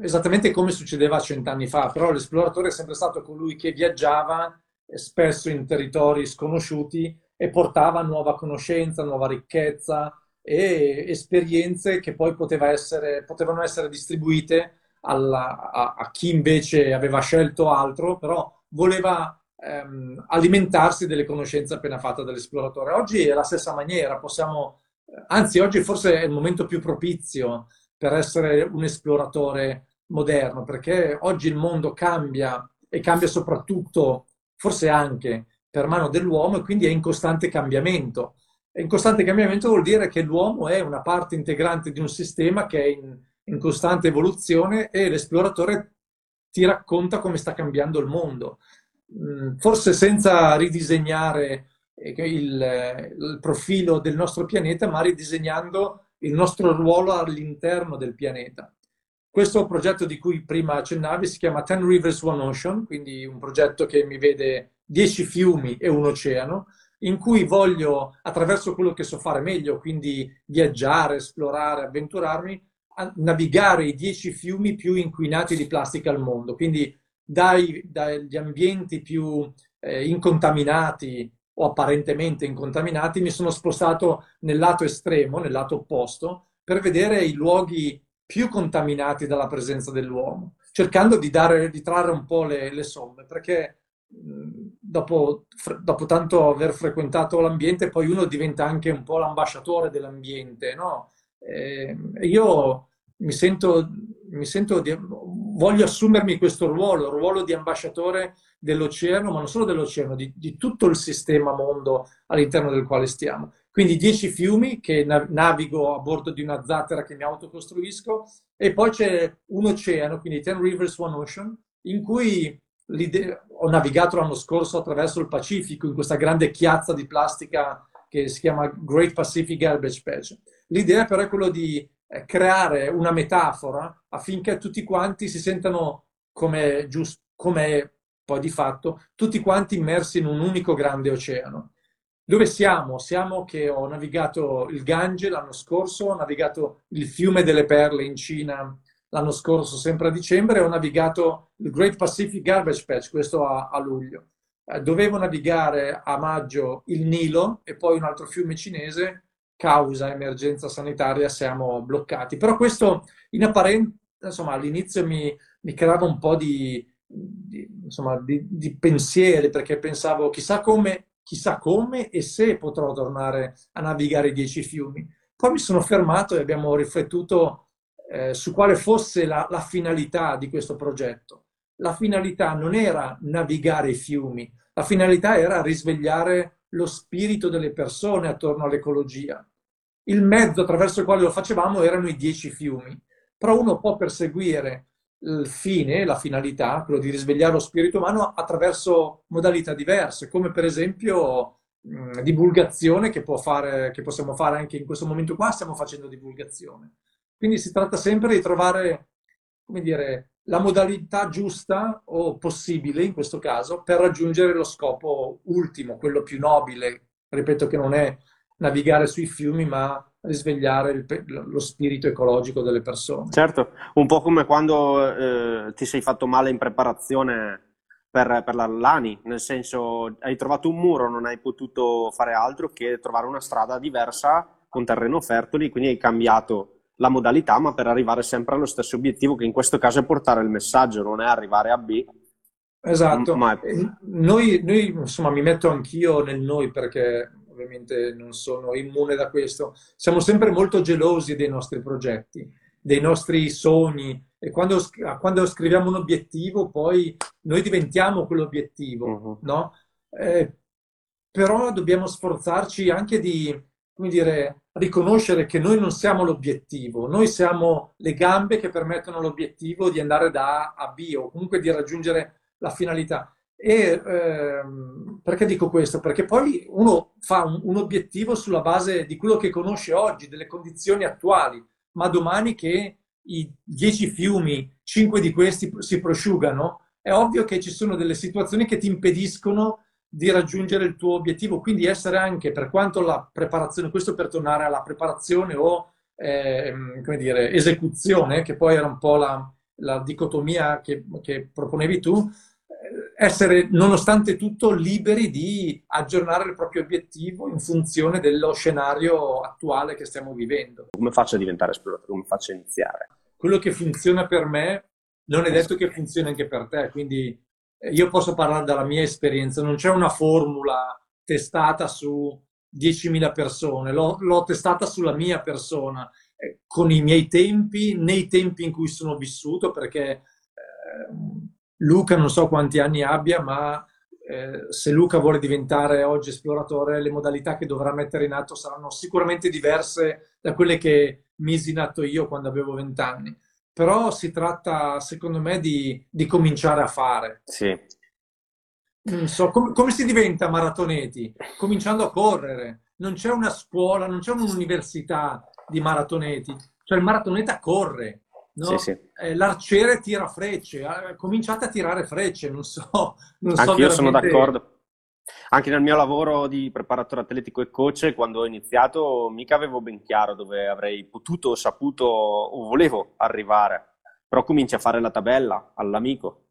esattamente come succedeva cent'anni fa, però l'esploratore è sempre stato colui che viaggiava eh, spesso in territori sconosciuti e portava nuova conoscenza, nuova ricchezza e esperienze che poi essere, potevano essere distribuite alla, a, a, chi invece aveva scelto altro, però voleva ehm, alimentarsi delle conoscenze appena fatte dall'esploratore. Oggi è la stessa maniera, possiamo anzi oggi forse è il momento più propizio per essere un esploratore moderno, perché oggi il mondo cambia e cambia soprattutto, forse anche per mano dell'uomo, e quindi è in costante cambiamento. E in costante cambiamento vuol dire che l'uomo è una parte integrante di un sistema che è in, in costante evoluzione e l'esploratore ti racconta come sta cambiando il mondo. Mm, forse senza ridisegnare il, il profilo del nostro pianeta, ma ridisegnando il nostro ruolo all'interno del pianeta. Questo progetto di cui prima accennavi si chiama Ten Rivers One Ocean, quindi un progetto che mi vede dieci fiumi e un oceano, in cui voglio, attraverso quello che so fare meglio, quindi viaggiare, esplorare, avventurarmi, navigare i dieci fiumi più inquinati di plastica al mondo. Quindi dai, dagli ambienti più eh, incontaminati o apparentemente incontaminati, mi sono spostato nel lato estremo, nel lato opposto, per vedere i luoghi più contaminati dalla presenza dell'uomo, cercando di, dare, di trarre un po' le, le somme, perché dopo, dopo, tanto aver frequentato l'ambiente, poi uno diventa anche un po' l'ambasciatore dell'ambiente, no? E io mi sento, mi sento di, voglio assumermi questo ruolo, il ruolo di ambasciatore dell'oceano, ma non solo dell'oceano, di, di tutto il sistema mondo all'interno del quale stiamo. Quindi dieci fiumi che navigo a bordo di una zattera che mi autocostruisco e poi c'è un oceano, quindi Ten Rivers One Ocean, in cui ho navigato l'anno scorso attraverso il Pacifico in questa grande chiazza di plastica che si chiama Great Pacific Garbage Patch. L'idea però è quella di creare una metafora affinché tutti quanti si sentano come, giusto, come poi di fatto tutti quanti immersi in un unico grande oceano. Dove siamo? Siamo che ho navigato il Gange l'anno scorso, ho navigato il fiume delle perle in Cina l'anno scorso, sempre a dicembre, e ho navigato il Great Pacific Garbage Patch, questo a, a luglio. Eh, dovevo navigare a maggio il Nilo e poi un altro fiume cinese, causa emergenza sanitaria, siamo bloccati. Però questo in apparenza, insomma, all'inizio mi, mi creava un po' di, di, insomma, di, di, pensieri, perché pensavo chissà come, chissà come e se potrò tornare a navigare i dieci fiumi. Poi mi sono fermato e abbiamo riflettuto eh, su quale fosse la, la finalità di questo progetto. La finalità non era navigare i fiumi, la finalità era risvegliare lo spirito delle persone attorno all'ecologia. Il mezzo attraverso il quale lo facevamo erano i dieci fiumi, però uno può perseguire il fine, la finalità, quello di risvegliare lo spirito umano attraverso modalità diverse, come per esempio mh, divulgazione che, fare, che possiamo fare anche in questo momento qua, stiamo facendo divulgazione. Quindi si tratta sempre di trovare, come dire, la modalità giusta o possibile in questo caso per raggiungere lo scopo ultimo, quello più nobile, ripeto che non è navigare sui fiumi, ma risvegliare il, lo spirito ecologico delle persone. Certo, un po' come quando eh, ti sei fatto male in preparazione per, per la Lani, nel senso hai trovato un muro, non hai potuto fare altro che trovare una strada diversa con terreno fertili, quindi hai cambiato la modalità, ma per arrivare sempre allo stesso obiettivo, che in questo caso è portare il messaggio, non è arrivare a B. Esatto. Ma... Noi, noi, insomma, mi metto anch'io nel noi perché ovviamente non sono immune da questo. Siamo sempre molto gelosi dei nostri progetti, dei nostri sogni e quando, quando scriviamo un obiettivo poi noi diventiamo quell'obiettivo, uh-huh. no? Eh, però dobbiamo sforzarci anche di, come dire, riconoscere che noi non siamo l'obiettivo, noi siamo le gambe che permettono all'obiettivo di andare da A a B o comunque di raggiungere la finalità. E ehm, perché dico questo? Perché poi uno fa un, un, obiettivo sulla base di quello che conosce oggi, delle condizioni attuali, ma domani che i dieci fiumi, cinque di questi si prosciugano, è ovvio che ci sono delle situazioni che ti impediscono di raggiungere il tuo obiettivo, quindi essere anche, per quanto la preparazione, questo per tornare alla preparazione o eh, come dire, esecuzione, che poi era un po' la, la dicotomia che, che, proponevi tu, eh, essere nonostante tutto liberi di aggiornare il proprio obiettivo in funzione dello scenario attuale che stiamo vivendo. Come faccio a diventare esploratore? Come faccio a iniziare? Quello che funziona per me non è detto che funzioni anche per te, quindi io posso parlare dalla mia esperienza, non c'è una formula testata su 10.000 persone, l'ho, l'ho testata sulla mia persona, eh, con i miei tempi, nei tempi in cui sono vissuto, perché eh, Luca non so quanti anni abbia, ma eh, se Luca vuole diventare oggi esploratore, le modalità che dovrà mettere in atto saranno sicuramente diverse da quelle che misi in atto io quando avevo 20 anni però si tratta, secondo me, di, di cominciare a fare. Sì. Non so, com- come si diventa maratoneti? Cominciando a correre. Non c'è una scuola, non c'è un'università di maratoneti. Cioè il maratoneta corre, no? sì, sì. Eh, l'arciere tira frecce. Eh, cominciate a tirare frecce, non so. Non Anche so io veramente... sono d'accordo anche nel mio lavoro di preparatore atletico e coach, quando ho iniziato, mica avevo ben chiaro dove avrei potuto, saputo o volevo arrivare. Però cominci a fare la tabella all'amico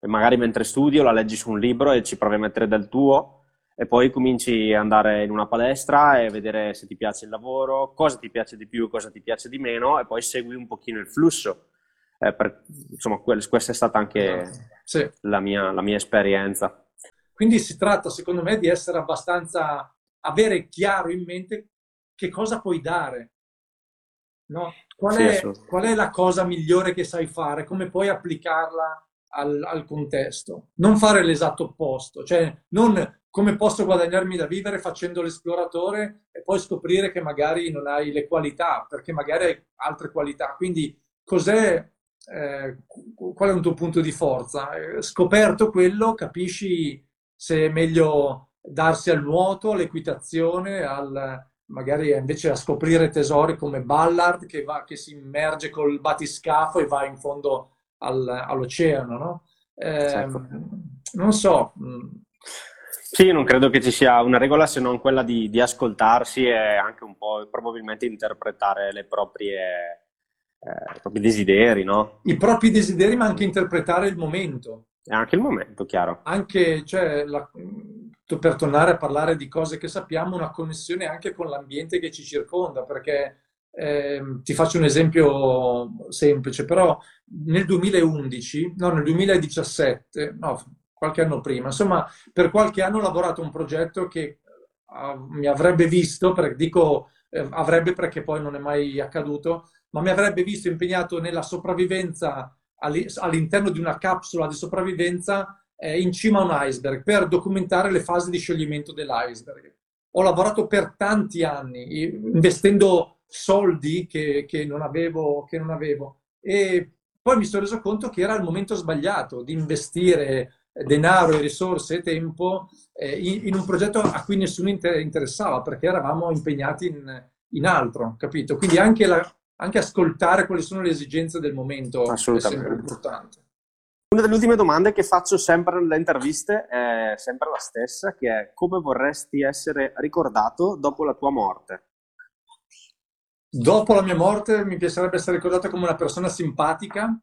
e magari mentre studio la leggi su un libro e ci provi a mettere del tuo e poi cominci ad andare in una palestra e vedere se ti piace il lavoro, cosa ti piace di più, cosa ti piace di meno e poi segui un pochino il flusso. Eh, per, insomma, questa è stata anche sì. la, mia, la mia esperienza. Quindi si tratta, secondo me, di essere abbastanza, avere chiaro in mente che cosa puoi dare. No? Qual, sì, è, qual, è, la cosa migliore che sai fare? Come puoi applicarla al, al contesto? Non fare l'esatto opposto, cioè non come posso guadagnarmi da vivere facendo l'esploratore e poi scoprire che magari non hai le qualità, perché magari hai altre qualità. Quindi cos'è, eh, qual è un tuo punto di forza? Eh, scoperto quello, capisci se è meglio darsi al nuoto, all'equitazione, al, magari invece a scoprire tesori come Ballard che, va, che si immerge col batiscafo e va in fondo al, all'oceano, no? Eh, certo. Non so. Mm. Sì, non credo che ci sia una regola se non quella di, di ascoltarsi e anche un po' probabilmente interpretare le proprie, eh, i propri desideri, no? I propri desideri, ma anche interpretare il momento. È anche il momento, chiaro. Anche, cioè, la, per tornare a parlare di cose che sappiamo, una connessione anche con l'ambiente che ci circonda, perché eh, ti faccio un esempio semplice, però nel 2011, no, nel 2017, no, qualche anno prima, insomma, per qualche anno ho lavorato a un progetto che uh, mi avrebbe visto, perché dico eh, avrebbe perché poi non è mai accaduto, ma mi avrebbe visto impegnato nella sopravvivenza all'interno di una capsula di sopravvivenza eh, in cima a un iceberg per documentare le fasi di scioglimento dell'iceberg. Ho lavorato per tanti anni, investendo soldi che, che, non avevo, che non avevo e poi mi sono reso conto che era il momento sbagliato di investire denaro, risorse e tempo eh, in, un progetto a cui nessuno inter- interessava perché eravamo impegnati in, in altro, capito? Quindi anche la, anche ascoltare quali sono le esigenze del momento è sempre importante. Una delle ultime domande che faccio sempre nelle interviste è sempre la stessa, che è come vorresti essere ricordato dopo la tua morte? Dopo la mia morte mi piacerebbe essere ricordato come una persona simpatica,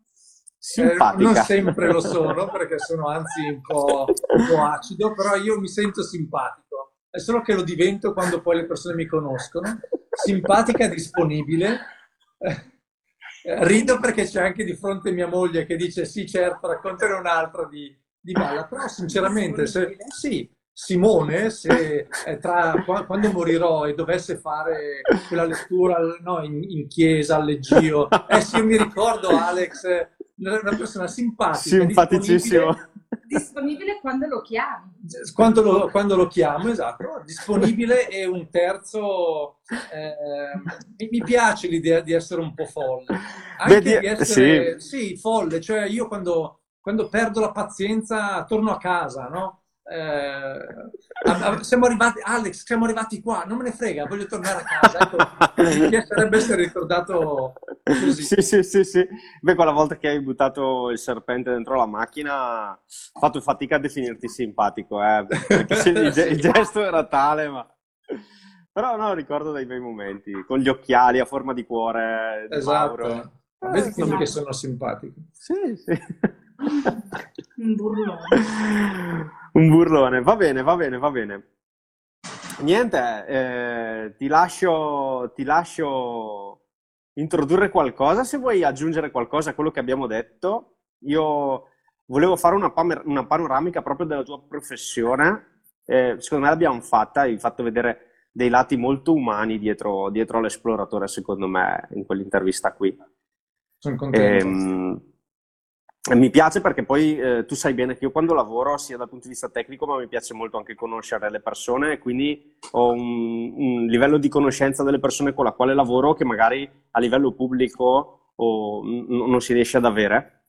simpatica. Eh, non sempre lo sono, perché sono anzi un po', un po' acido, però io mi sento simpatico. È solo che lo divento quando poi le persone mi conoscono. Simpatica, disponibile. Rido perché c'è anche di fronte mia moglie che dice sì, certo, raccontare un'altra di, di balla, però sinceramente, se, sì, Simone, se tra, quando morirò e dovesse fare quella lettura no, in, in, chiesa, al leggio, eh sì, io mi ricordo Alex, una persona simpatica, simpaticissimo. Disponibile, quando lo chiami. Quando lo, quando lo chiamo, esatto. Disponibile e un terzo... Eh, mi, piace l'idea di essere un po' folle. Anche Vedi, di essere... Sì. sì, folle. Cioè io quando, quando perdo la pazienza torno a casa, no? Eh, siamo arrivati, Alex, siamo arrivati qua, non me ne frega, voglio tornare a casa. Ecco, mi piacerebbe essere ricordato così. Sì, sì, sì, sì. Beh, quella volta che hai buttato il serpente dentro la macchina, ho fatto fatica a definirti simpatico, eh, perché il, il gesto era tale, ma... Però no, ricordo dei bei momenti, con gli occhiali a forma di cuore. Di esatto. Mauro. Vedi eh, che sono simpatico. Sì, sì. Un burlone. Un burlone, va bene, va bene, va bene. Niente, eh, ti, lascio, ti lascio introdurre qualcosa, se vuoi aggiungere qualcosa a quello che abbiamo detto. Io volevo fare una, una panoramica proprio della tua professione, eh, secondo me l'abbiamo fatta, hai fatto vedere dei lati molto umani dietro, dietro all'esploratore, secondo me, in quell'intervista qui. Sono contento. Ehm, mi piace perché poi eh, tu sai bene che io quando lavoro, sia dal punto di vista tecnico, ma mi piace molto anche conoscere le persone e quindi ho un, un livello di conoscenza delle persone con la quale lavoro che magari a livello pubblico o, n- non si riesce ad avere.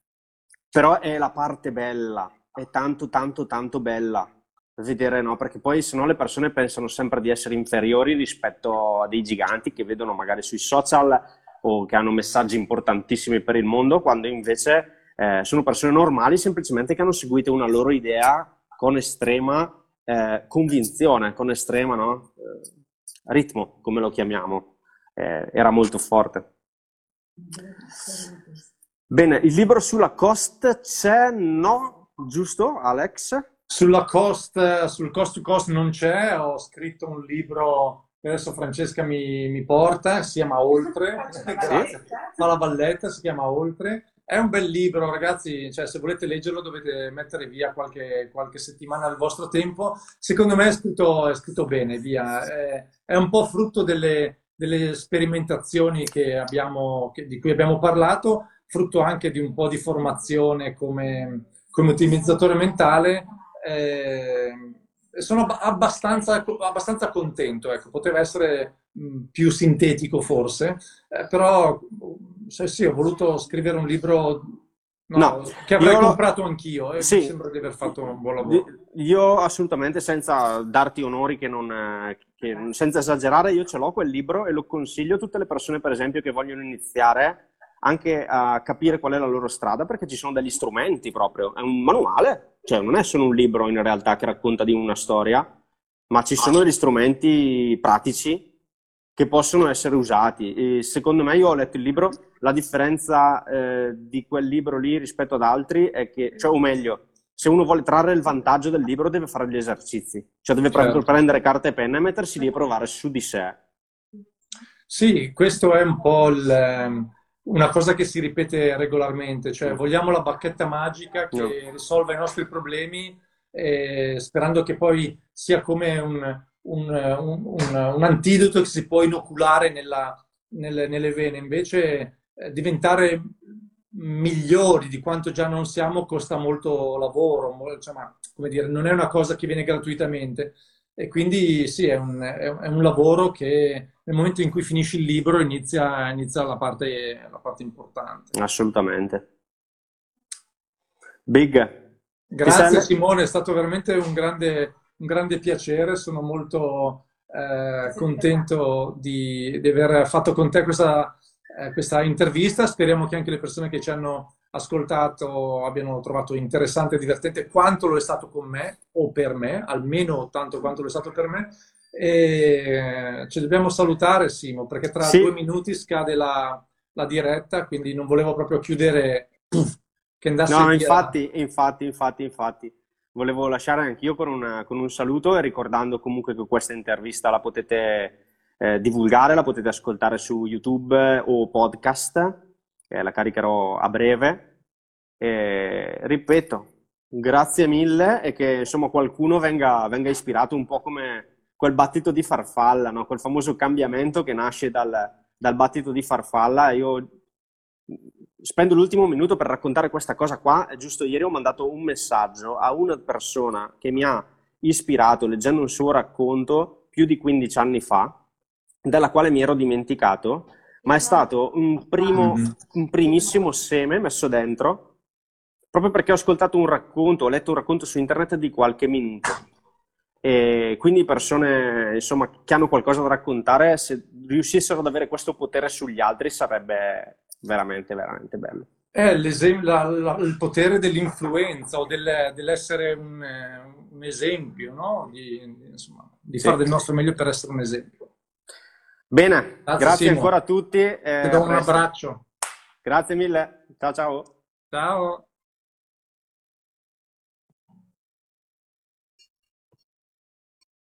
Però è la parte bella, è tanto, tanto, tanto bella vedere, no? Perché poi se no le persone pensano sempre di essere inferiori rispetto a dei giganti che vedono magari sui social o che hanno messaggi importantissimi per il mondo, quando invece eh, sono persone normali semplicemente che hanno seguito una loro idea con estrema eh, convinzione, con estrema no? eh, ritmo, come lo chiamiamo. Eh, era molto forte. Bene, il libro sulla cost c'è? No, giusto Alex? Sulla cost, sul cost to cost non c'è, ho scritto un libro adesso Francesca mi, mi, porta, si chiama Oltre, fa la valletta, si chiama Oltre, è un bel libro, ragazzi, cioè, se volete leggerlo dovete mettere via qualche, qualche settimana del vostro tempo. Secondo me è scritto, è scritto bene, via. È, è, un po' frutto delle, delle sperimentazioni che abbiamo, che, di cui abbiamo parlato, frutto anche di un po' di formazione come, come ottimizzatore mentale. Eh, sono abbastanza, abbastanza contento, ecco. poteva essere più sintetico forse, eh, però sì, sì, ho voluto scrivere un libro no, no, che avrei io... comprato anch'io e sì. mi sembra di aver fatto un buon lavoro. Io assolutamente, senza darti onori, che non, che, senza esagerare, io ce l'ho quel libro e lo consiglio a tutte le persone, per esempio, che vogliono iniziare anche a capire qual è la loro strada, perché ci sono degli strumenti proprio, è un manuale, cioè non è solo un libro in realtà che racconta di una storia, ma ci sono degli strumenti pratici che possono essere usati. E secondo me, io ho letto il libro, la differenza eh, di quel libro lì rispetto ad altri è che, cioè, o meglio, se uno vuole trarre il vantaggio del libro deve fare gli esercizi, cioè deve certo. prendere carta e penna e mettersi lì e provare su di sé. Sì, questo è un po' il, ehm, una cosa che si ripete regolarmente, cioè vogliamo la bacchetta magica che no. risolva i nostri problemi eh, sperando che poi sia come un, un, un, un, antidoto che si può inoculare nella, nelle, nelle, vene, invece eh, diventare migliori di quanto già non siamo costa molto lavoro, insomma, come dire, non è una cosa che viene gratuitamente. E quindi sì, è un, è un, lavoro che nel momento in cui finisci il libro inizia, inizia la, parte, la parte importante. Assolutamente. Big. Grazie Simone, è stato veramente un grande, un grande piacere, sono molto eh, contento di, di, aver fatto con te questa, eh, questa, intervista, speriamo che anche le persone che ci hanno ascoltato abbiano trovato interessante e divertente quanto lo è stato con me o per me, almeno tanto quanto lo è stato per me. E ci dobbiamo salutare Simo perché tra sì. due minuti scade la, la diretta, quindi non volevo proprio chiudere puff, che andasse No, via. infatti, infatti, infatti, infatti. Volevo lasciare anch'io con, una- con un saluto e ricordando comunque che questa intervista la potete eh, divulgare, la potete ascoltare su YouTube o podcast, eh, la caricherò a breve. E, ripeto, grazie mille e che insomma qualcuno venga, venga ispirato un po' come quel battito di farfalla, no? Quel famoso cambiamento che nasce dal, dal battito di farfalla. Io spendo l'ultimo minuto per raccontare questa cosa qua. Giusto, ieri ho mandato un messaggio a una persona che mi ha ispirato leggendo un suo racconto più di 15 anni fa, della quale mi ero dimenticato, ma è stato un primo, Mhm. un primissimo seme messo dentro, proprio perché ho ascoltato un racconto, ho letto un racconto su internet di qualche minuto. E quindi persone, insomma, che hanno qualcosa da raccontare, se riuscissero ad avere questo potere sugli altri, sarebbe veramente, veramente bello. È la- la- il potere dell'influenza o del- dell'essere un, eh, un esempio, no? Di, insomma, di Sì. fare del nostro meglio per essere un esempio. Bene, Grazie, grazie ancora a tutti. e Ti do un presto. abbraccio. Grazie mille. Ciao ciao. Ciao.